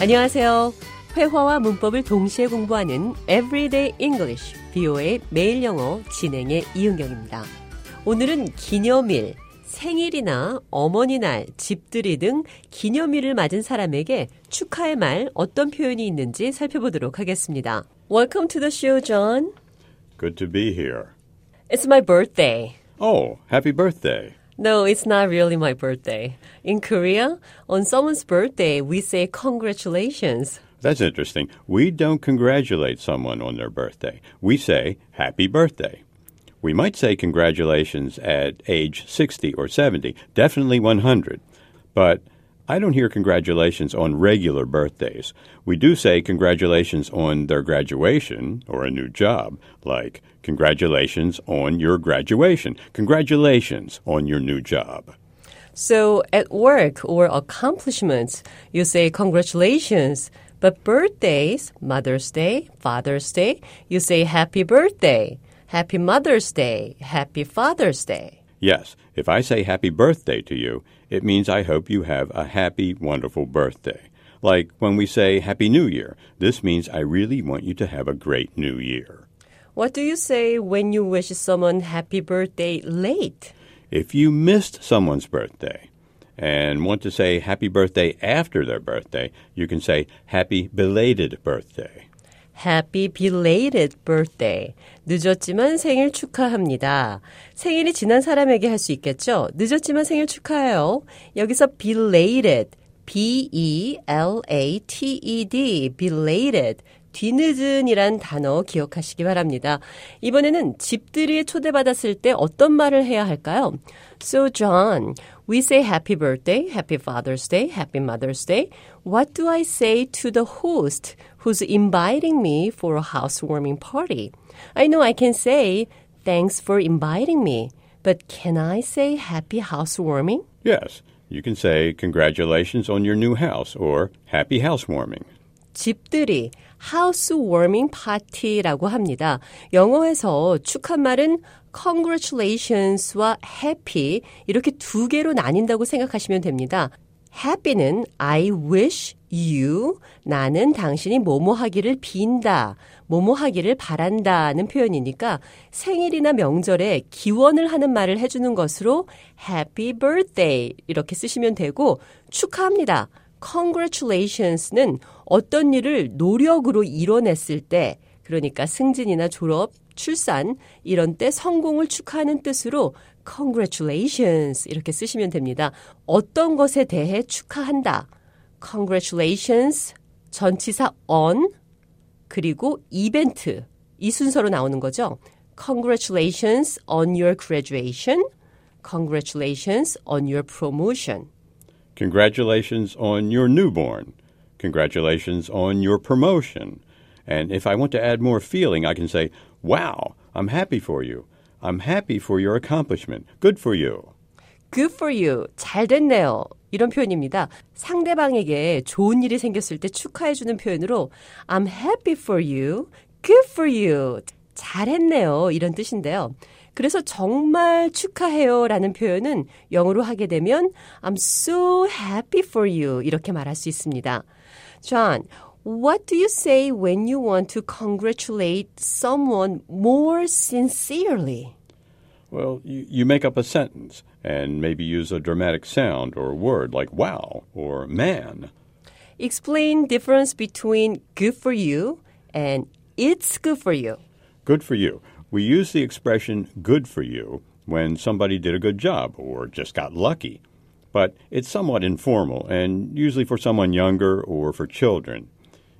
안녕하세요. 회화와 문법을 동시에 공부하는 Everyday English, BO의 매일 영어 진행의 이은경입니다. 오늘은 기념일, 생일이나 어머니날, 집들이 등 기념일을 맞은 사람에게 축하의 말 어떤 표현이 있는지 살펴보도록 하겠습니다. Welcome to the show, John. Good to be here. It's my birthday. Oh, happy birthday. No, it's not really my birthday. In Korea, on someone's birthday, we say congratulations. That's interesting. We don't congratulate someone on their birthday. We say happy birthday. We might say congratulations at age 60 or 70, definitely 100. But I don't hear congratulations on regular birthdays. We do say congratulations on their graduation or a new job, like congratulations on your graduation, congratulations on your new job. So at work or accomplishments, you say congratulations. But birthdays, Mother's Day, Father's Day, you say happy birthday, happy Mother's Day, happy Father's Day. Yes, if I say happy birthday to you, it means I hope you have a happy, wonderful birthday. Like when we say Happy New Year, this means I really want you to have a great new year. What do you say when you wish someone happy birthday late? If you missed someone's birthday and want to say happy birthday after their birthday, you can say happy belated birthday. Happy belated birthday. 늦었지만 생일 축하합니다. 생일이 지난 사람에게 할 수 있겠죠? 늦었지만 생일 축하해요. 여기서 belated, B-E-L-A-T-E-D, belated. 뒤늦은이란 단어 기억하시기 바랍니다. 이번에는 집들이에 초대받았을 때 어떤 말을 해야 할까요? So John, we say happy birthday, happy Father's Day, happy Mother's Day. What do I say to the host who's inviting me for a housewarming party? I know I can say thanks for inviting me, but can I say happy housewarming? Yes, you can say congratulations on your new house or happy housewarming. 집들이 housewarming party라고 합니다. 영어에서 축하말은 congratulations와 happy 이렇게 두 개로 나뉜다고 생각하시면 됩니다. happy는 I wish you 나는 당신이 뭐뭐 하기를 빈다. 뭐뭐 하기를 바란다는 표현이니까 생일이나 명절에 기원을 하는 말을 해주는 것으로 happy birthday 이렇게 쓰시면 되고 축하합니다. Congratulations는 어떤 일을 노력으로 이뤄냈을 때 그러니까 승진이나 졸업, 출산 이런 때 성공을 축하하는 뜻으로 congratulations 이렇게 쓰시면 됩니다. 어떤 것에 대해 축하한다. congratulations 전치사 on 그리고 이벤트 이 순서로 나오는 거죠. congratulations on your graduation. congratulations on your promotion. Congratulations on your newborn. Congratulations on your promotion. And if I want to add more feeling, I can say, Wow, I'm happy for you. I'm happy for your accomplishment. Good for you. Good for you. 잘 됐네요. 이런 표현입니다. 상대방에게 좋은 일이 생겼을 때 축하해주는 표현으로 I'm happy for you. Good for you. 잘했네요. 이런 뜻인데요. 그래서 정말 축하해요 라는 표현은 영어로 하게 되면 I'm so happy for you 이렇게 말할 수 있습니다. John, what do you say when you want to congratulate someone more sincerely? Well, you, you make up a sentence and maybe use a dramatic sound or word like wow or man. Explain difference between good for you and it's good for you. Good for you. we use the expression good for you when somebody did a good job or just got lucky. But it's somewhat informal and usually for someone younger or for children.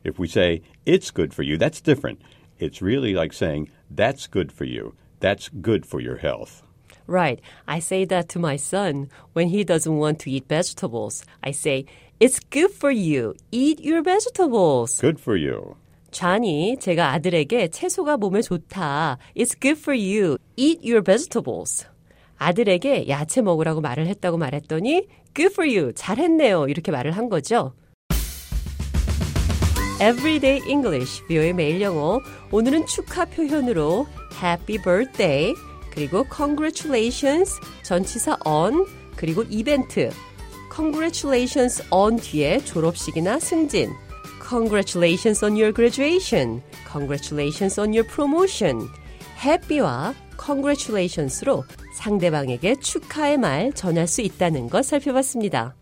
If we say it's good for you, that's different. It's really like saying that's good for you. That's good for your health. Right. I say that to my son when he doesn't want to eat vegetables. I say, it's good for you. Eat your vegetables. Good for you. 잔이 제가 아들에게 채소가 몸에 좋다. It's good for you. Eat your vegetables. 아들에게 야채 먹으라고 말을 했다고 말했더니 good for you. 잘했네요. 이렇게 말을 한 거죠. Everyday English, 뷰의 매일 영어. 오늘은 축하 표현으로 Happy Birthday, 그리고 Congratulations, 전치사 on, 그리고 이벤트. Congratulations on 뒤에 졸업식이나 승진. Congratulations on your graduation. Congratulations on your promotion. happy와 congratulations로 상대방에게 축하의 말 전할 수 있다는 것 살펴봤습니다.